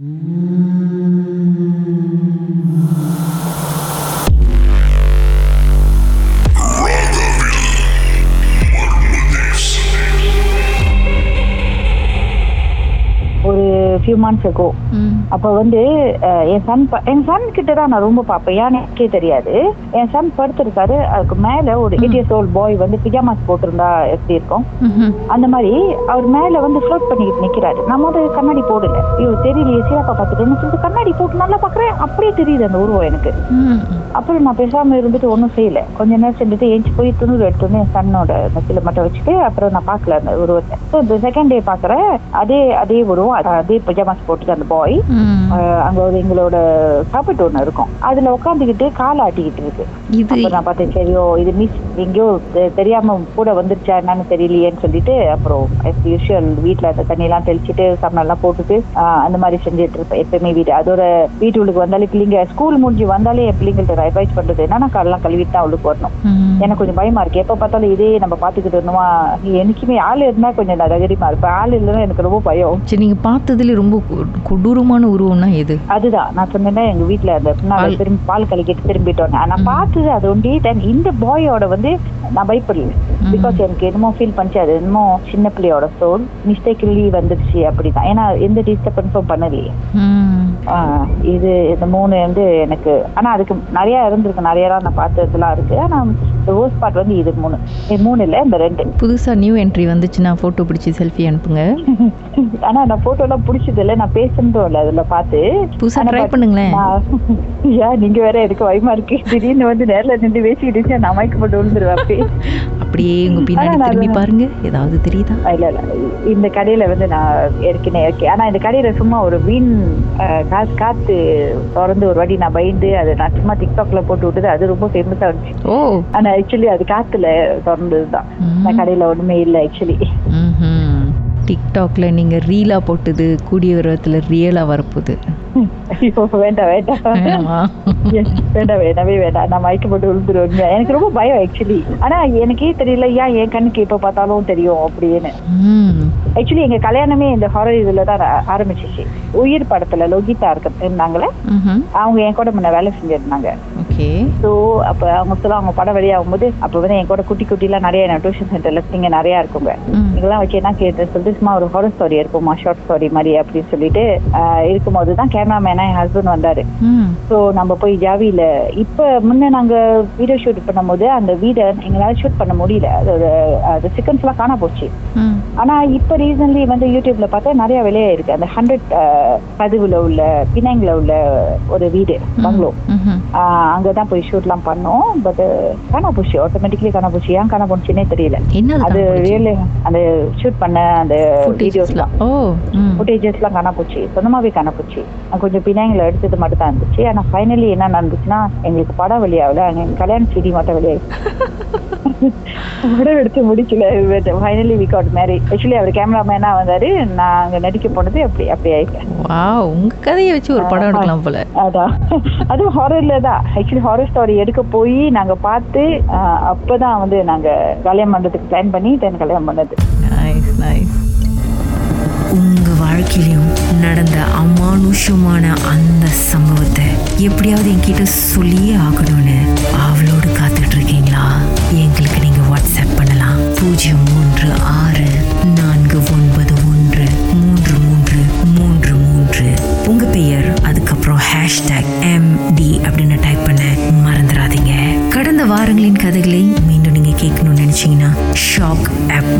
ஒரு few months ago. ம். அப்போ வந்து என் சன் என் சன் கிட்ட தான் நான் ரொம்ப பார்ப்பேன் ஏன்னு எனக்கே தெரியாது. என் சன் படுத்திருக்காரு. அதுக்கு மேல ஒரு எயிட் இயர்ஸ் ஓல்ட் பாய் வந்து பிஜாமாஸ் போட்டிருந்தா எப்படி இருக்கும். அந்த மாதிரி அவர் மேல வந்து ஃப்ளோட் பண்ணிக்கிட்டு நிக்கிறாரு. நம்ம வந்து கண்ணாடி போடல. ஐயோ தெரியலையே. சீராப்பா பார்த்துட்டேன்னு சொல்லிட்டு கண்ணாடி போட்டு நல்லா பார்க்கறேன் அப்படியே தெரியுது அந்த உருவம் எனக்கு. அப்புறம் நான் பேசாம இருந்துட்டு ஒன்றும் செய்யல. கொஞ்ச நேரம் செஞ்சுட்டு ஏஞ்சி போய் துணூர் எடுத்து வந்து என் சன்னோட நெத்தில மட்டும் வச்சுட்டு அப்புறம் நான் பார்க்கல அந்த உருவத்தை. செகண்ட் டே பார்க்குறேன் அதே அதே உருவம். அதே பஜாமாஸ் போட்டுட்டு அந்த பாய் அங்க ஒரு எங்களோட சாப்பிட்டு ஒண்ணு இருக்கும். அதுல உட்காந்துக்கிட்டு காலை ஆட்டிக்கிட்டு இருக்கு. அப்ப நான் பார்த்தேன் சரியோ இது மிஸ் எங்கேயோ தெரியாம கூட வந்துருச்சா என்னன்னு தெரியலையேன்னு சொல்லிட்டு அப்புறம் யூஷுவல் வீட்ல அந்த தண்ணி எல்லாம் தெளிச்சிட்டு சாப்பிட எல்லாம் போட்டுட்டு அந்த மாதிரி செஞ்சுட்டு இருப்பேன் எப்பயுமே வீடு. அதோட வீட்டுக்கு வந்தாலே பிள்ளைங்க ஸ்கூல் முடிஞ்சு வந்தாலே என் பிள்ளைங்கள்ட்ட அட்வைஸ் பண்றது என்னன்னா காலெல்லாம் கழுவிட்டு தான் அவளுக்கு வரணும். எனக்கு கொஞ்சம் பயமா இருக்கு. எப்ப பார்த்தாலும் இதே நம்ம பாத்துக்கிட்டு இருந்தோமா எனக்குமே ஆள் இருந்தா கொஞ்சம் தைரியமா இருப்பேன். ஆள் இல்லைன்னா எனக்கு ரொம்ப பயம். சரி நீங்க பார்த்ததுல ரொம்ப கொடூரமான உருவம்னா எது? அதுதான். நான் சொன்னேன்னா எங்க வீட்ல அந்த பின்னால. திரும்பி பால் கலக்கிட்டு திரும்பிட்டோம் நான் பார்த்தது அது ஒண்டி தென் இந்த பாயோட வந்து நான் பயப்படல. பிகாஸ் எனக்கு என்னமோ ஃபீல் பண்ணிச்சு. அது என்னமோ சின்ன பிள்ளையோட சோல் மிஸ்டேக்லி வந்துருச்சு அப்படிதான். ஏன்னா எந்த டிஸ்டர்பன்ஸும் பண்ணலையே. இது இந்த மூணு வந்து எனக்கு ஆனா அதுக்கு நிறைய இருந்திருக்கு. நிறைய நான் பார்த்ததுலாம் இருக்கு. ஆனா இந்த worst part வந்து இது மூணு. மூணு இல்ல இந்த ரெண்டு. புதுசா நியூ என்ட்ரி வந்துச்சுன்னா போட்டோ பிடிச்சி செல்ஃபி அனுப்புங்க. ஆனா நான் போட்டோ எல்லாம் பிடிச்சது இல்ல. நான் பேசுனதும் இல்ல அதுல பார்த்து. புதுசா ட்ரை பண்ணுங்களேன். ஏன் நீங்க வேற எனக்கு பயமா இருக்கு? திடீர்னு வந்து நேர்ல நின்று பேசிக்கிட்டு நான் மயக்க போட்டு விழுந்துருவேன் அப்படியே உங்க பின்னாடி திரும்பி பாருங்க. ஏதாவது தெரியுதா? இல்ல இல்ல. இந்த கடையில வந்து நான் ஏற்கனவே இருக்கேன். ஆனா இந்த கடையில சும்மா ஒரு வீண் காசு காத்து திறந்து ஒரு வாட்டி நான் பயந்து அதை நான் சும்மா டிக்டாக்ல போட்டு விட்டது. அது ரொம்ப ஃபேமஸா இருந்துச்சு. ஓ. ஆனா ஆக்சுவலி அது காத்துல திறந்ததுதான். நான் கடையில ஒண்ணுமே இல்ல ஆக்சுவலி. டிக்டாக்ல நீங்க ரீலா போட்டது கூடிய விரத்துல ரியலா வரப்போகுது. வேண்டாம் வேண்டாம் வேண்டாம் வேண்டாமே வேண்டாம் நான் மயக்க போட்டு விழுந்துருவேன் எனக்கு ரொம்ப பயம் ஆக்சுவலி ஆனா எனக்கே தெரியல ஏன் என் கண்ணுக்கு எப்ப பார்த்தாலும் தெரியும் அப்படின்னு. ஆக்சுவலி எங்க கல்யாணமே இந்த ஹாரர் இதுல தான் ஆ- ஆரம்பிச்சிச்சு. உயிர் படத்துல லோகிதா இருக்க இருந்தாங்களே. அவங்க என் கூட முன்ன வேலை செஞ்சிருந்தாங்க. ஓகே ஸோ அப்ப அவங்க சொல்ல அவங்க படம் வெளியாகும் போது அப்ப வந்து என் கூட குட்டி குட்டிலாம் நிறைய நான் டியூஷன் சென்டர்ல இங்க நிறைய இருக்குங்க. இதெல்லாம் வச்சு என்ன கேட்டு சொல்லிட்டு சும்மா ஒரு ஹாரர் ஸ்டோரி இருக்குமா ஷார்ட் ஸ்டோரி மாதிரி அப்படின்னு சொல்லிட்டு இருக்கும்போது தான் கேமராமேனா என் ஹஸ்பண்ட் வந்தாரு. ஸோ நம்ம போய் ஜாவியில இப்ப முன்ன நாங்க வீடியோ ஷூட் பண்ணும்போது அந்த வீடை எங்களால ஷூட் பண்ண முடியல. அதோட அது சிக்கன்ஸ் எல்லாம் காண போச்சு. ஆனா இப்ப ரீசன்ட்லி வந்து யூடியூப்ல பார்த்தா நிறைய விலையா இருக்கு. அந்த ஹண்ட்ரட் பதிவுல உள்ள பினாங்ல உள்ள ஒரு வீடு பங்களோ ம்ஹும். ஆஹ் அங்கதான் போய் ஷூட்லாம் பண்ணோம். பட் காணா போச்சு ஆட்டோமேட்டிக்கலி காணா போச்சு ஏன் காணா போச்சுன்னே தெரியல அது? ரியல் அந்த ஷூட் பண்ண அந்த வீடியோஸ்லாம் ஃபுட்டேஜஸ்லாம் காணா போச்சு சொந்தமாவே காணா போச்சு கொஞ்சம் பினாங்கில் எடுத்தது மட்டும் தான் இருந்துச்சு. ஆனா ஃபைனலி என்ன நடந்துச்சுன்னா எங்களுக்கு படம் வெளியாகல. எங்க கல்யாண செடி மட்டும் வெளியாகி படம் எடுத்து முடிக்கல. Finally we got marry actually அவர் கேமராமேனா வந்தாரு. நான் அங்க நடிக்க போனது அப்படி அப்படி ஆயிட்டேன். வாவ் உங்க கதையை வச்சு ஒரு படம் எடுக்கலாம் போல. அதான். அதுவும் ஹாரர்ல தான். ஆக்சுவலி ஹாரர் ஸ்டோரி எடுக்க போய் நாங்க பார்த்து அப்பதான் வந்து நாங்க கல்யாணம் பண்றதுக்கு பிளான் பண்ணி தென் கல்யாணம் பண்ணது. நைஸ் நைஸ் உங்க வாழ்க்கையிலும் நடந்த அமானுஷமான அந்த சம்பவத்தை எப்படியாவது என்கிட்ட சொல்லியே ஆகணும்னு ஆவலோடு காத்துட்டு இருக்கீங்களா? எங்களுக்கு